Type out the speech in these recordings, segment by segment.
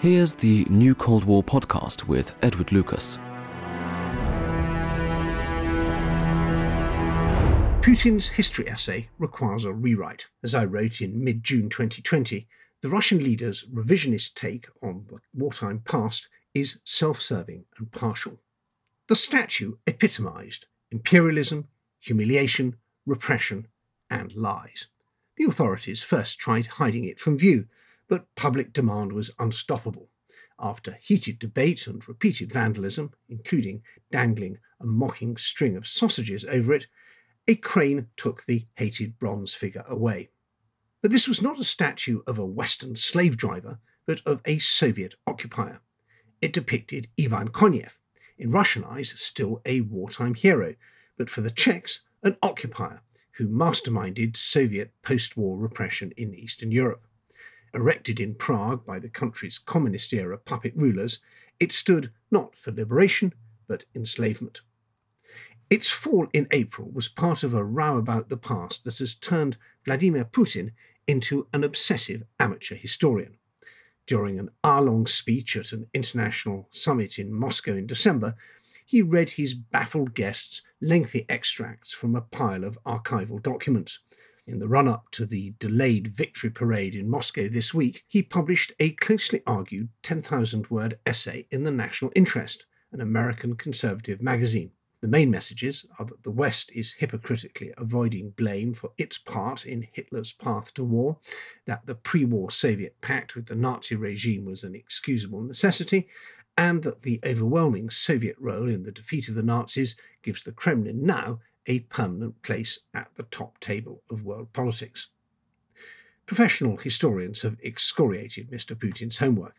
Here's the New Cold War podcast with Edward Lucas. Putin's history essay requires a rewrite. As I wrote in mid June 2020, the Russian leader's revisionist take on the wartime past is self serving and partial. The statue epitomised imperialism, humiliation, repression, and lies. The authorities first tried hiding it from view, but public demand was unstoppable. After heated debate and repeated vandalism, including dangling a mocking string of sausages over it, a crane took the hated bronze figure away. But this was not a statue of a Western slave driver, but of a Soviet occupier. It depicted Ivan Konev, in Russian eyes still a wartime hero, but for the Czechs, an occupier who masterminded Soviet post war repression in Eastern Europe. Erected in Prague by the country's communist era puppet rulers, it stood not for liberation, but enslavement. Its fall in April was part of a row about the past that has turned Vladimir Putin into an obsessive amateur historian. During an hour long speech at an international summit in Moscow in December, he read his baffled guests lengthy extracts from a pile of archival documents. In the run up to the delayed victory parade in Moscow this week, he published a closely argued 10,000 word essay in The National Interest, an American conservative magazine. The main messages are that the West is hypocritically avoiding blame for its part in Hitler's path to war, that the pre war Soviet pact with the Nazi regime was an excusable necessity, and that the overwhelming Soviet role in the defeat of the Nazis gives the Kremlin now a permanent place at the top table of world politics. Professional historians have excoriated Mr. Putin's homework.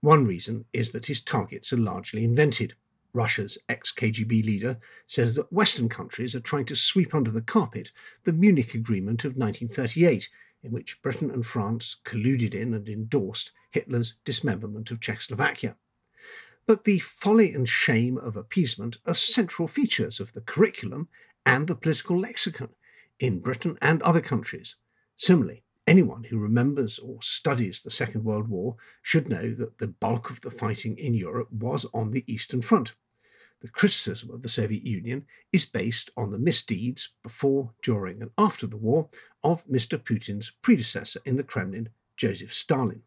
One reason is that his targets are largely invented. Russia's ex KGB leader says that Western countries are trying to sweep under the carpet the Munich Agreement of 1938, in which Britain and France colluded in and endorsed Hitler's dismemberment of Czechoslovakia. But the folly and shame of appeasement are central features of the curriculum and the political lexicon in Britain and other countries. Similarly, anyone who remembers or studies the Second World War should know that the bulk of the fighting in Europe was on the Eastern Front the criticism of the Soviet Union is based on the misdeeds before, during, and after the war of Mr. Putin's predecessor in the Kremlin, Joseph Stalin.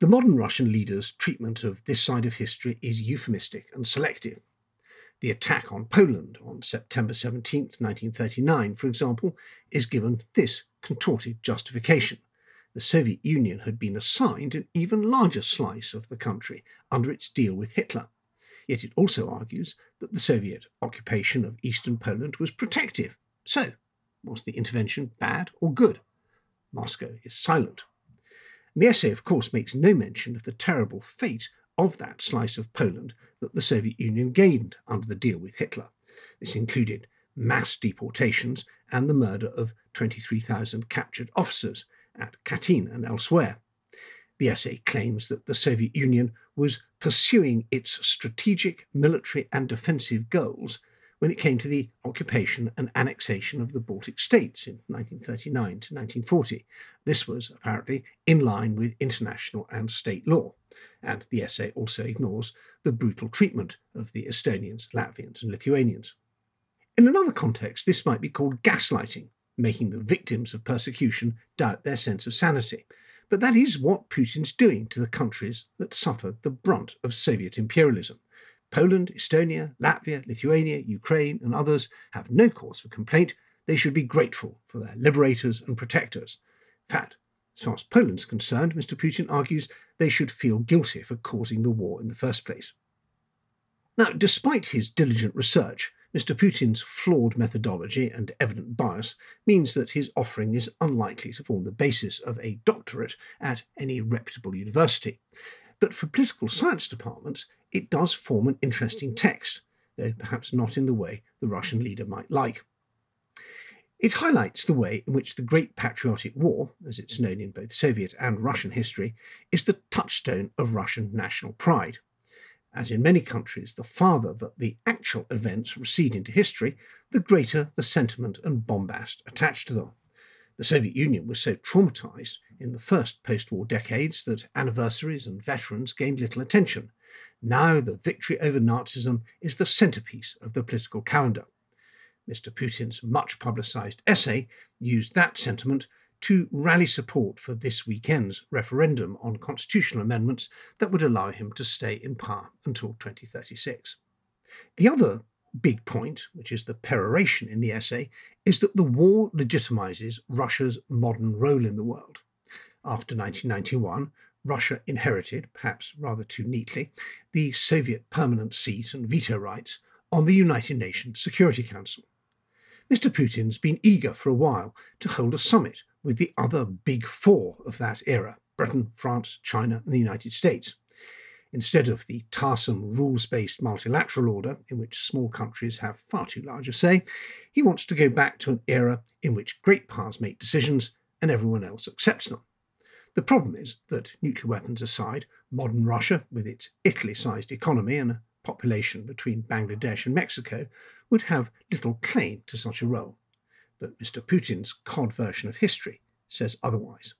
The modern Russian leader's treatment of this side of history is euphemistic and selective. The attack on Poland on September 17, 1939, for example, is given this contorted justification. The Soviet Union had been assigned an even larger slice of the country under its deal with Hitler Yet it also argues that the Soviet occupation of eastern Poland was protective. So, was the intervention bad or good? Moscow is silent. The essay, of course, makes no mention of the terrible fate of that slice of Poland that the Soviet Union gained under the deal with Hitler. This included mass deportations and the murder of 23,000 captured officers at Katyn and elsewhere. The essay claims that the Soviet Union was pursuing its strategic, military, and defensive goals when it came to the occupation and annexation of the Baltic states in 1939 to 1940. This was apparently in line with international and state law, and the essay also ignores the brutal treatment of the Estonians, Latvians, and Lithuanians. In another context, this might be called gaslighting, making the victims of persecution doubt their sense of sanity. But that is what Putin's doing to the countries that suffered the brunt of Soviet imperialism. Poland, Estonia, Latvia, Lithuania, Ukraine, and others have no cause for complaint. They should be grateful for their liberators and protectors. In fact, as far as Poland's concerned, Mr. Putin argues they should feel guilty for causing the war in the first place. Now, despite his diligent research, Mr. Putin's flawed methodology and evident bias means that his offering is unlikely to form the basis of a doctorate at any reputable university. But for political science departments, it does form an interesting text, though perhaps not in the way the Russian leader might like. It highlights the way in which the Great Patriotic War, as it's known in both Soviet and Russian history, is the touchstone of Russian national pride. As in many countries, the farther that the actual events recede into history, the greater the sentiment and bombast attached to them. The Soviet Union was so traumatized in the first post war decades that anniversaries and veterans gained little attention. Now the victory over Nazism is the centrepiece of the political calendar. Mr. Putin's much publicised essay used that sentiment to rally support for this weekend's referendum on constitutional amendments that would allow him to stay in power until 2036. The other big point, which is the peroration in the essay, is that the war legitimizes Russia's modern role in the world. After 1991, Russia inherited, perhaps rather too neatly, the Soviet permanent seat and veto rights on the United Nations Security Council. Mr. Putin's been eager for a while to hold a summit with the other big four of that era Britain, France, China, and the United States. Instead of the tiresome rules based multilateral order, in which small countries have far too large a say, he wants to go back to an era in which great powers make decisions and everyone else accepts them. The problem is that, nuclear weapons aside, modern Russia, with its Italy sized economy and a population between Bangladesh and Mexico, would have little claim to such a role. But Mr. Putin's cod version of history says otherwise.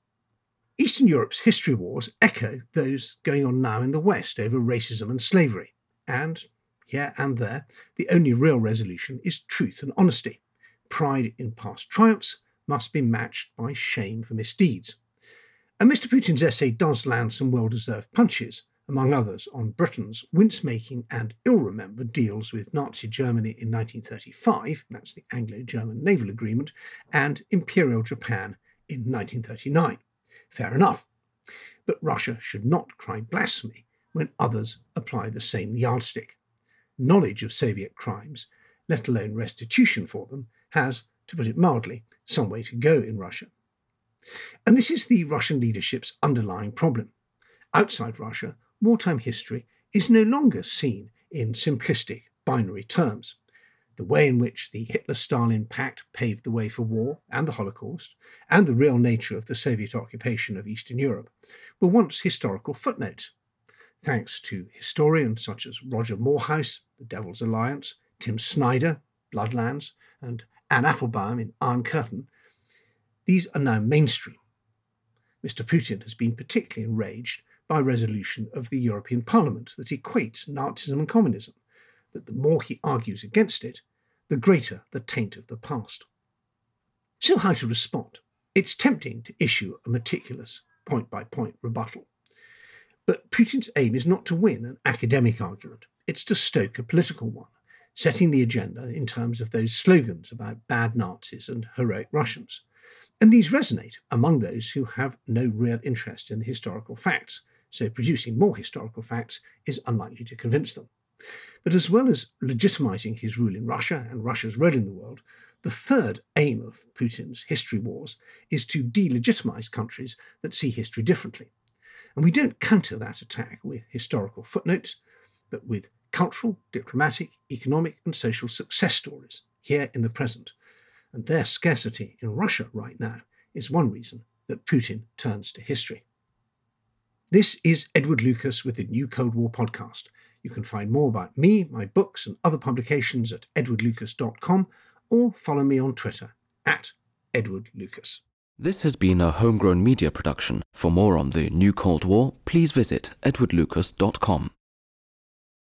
Eastern Europe's history wars echo those going on now in the West over racism and slavery, and here and there, the only real resolution is truth and honesty. Pride in past triumphs must be matched by shame for misdeeds. And Mr. Putin's essay does land some well deserved punches, among others on Britain's wince making and ill remembered deals with Nazi Germany in 1935, that's the Anglo German Naval Agreement, and Imperial Japan in 1939. Fair enough. But Russia should not cry blasphemy when others apply the same yardstick. Knowledge of Soviet crimes, let alone restitution for them, has, to put it mildly, some way to go in Russia. And this is the Russian leadership's underlying problem. Outside Russia, wartime history is no longer seen in simplistic binary terms the way in which the Hitler Stalin Pact paved the way for war and the Holocaust, and the real nature of the Soviet occupation of Eastern Europe, were once historical footnotes. Thanks to historians such as Roger Moorhouse, The Devil's Alliance, Tim Snyder, Bloodlands, and Anne Applebaum in Iron Curtain, these are now mainstream. Mr. Putin has been particularly enraged by resolution of the European Parliament that equates Nazism and communism, that the more he argues against it, the greater the taint of the past. So, how to respond? It's tempting to issue a meticulous point by point rebuttal. But Putin's aim is not to win an academic argument, it's to stoke a political one, setting the agenda in terms of those slogans about bad Nazis and heroic Russians. And these resonate among those who have no real interest in the historical facts, so producing more historical facts is unlikely to convince them. But as well as legitimizing his rule in Russia and Russia's role in the world, the third aim of Putin's history wars is to delegitimize countries that see history differently. And we don't counter that attack with historical footnotes, but with cultural, diplomatic, economic, and social success stories here in the present. And their scarcity in Russia right now is one reason that Putin turns to history. This is Edward Lucas with the New Cold War podcast. You can find more about me, my books, and other publications at edwardlucas.com or follow me on Twitter at Edward Lucas. This has been a homegrown media production. For more on the new Cold War, please visit edwardlucas.com.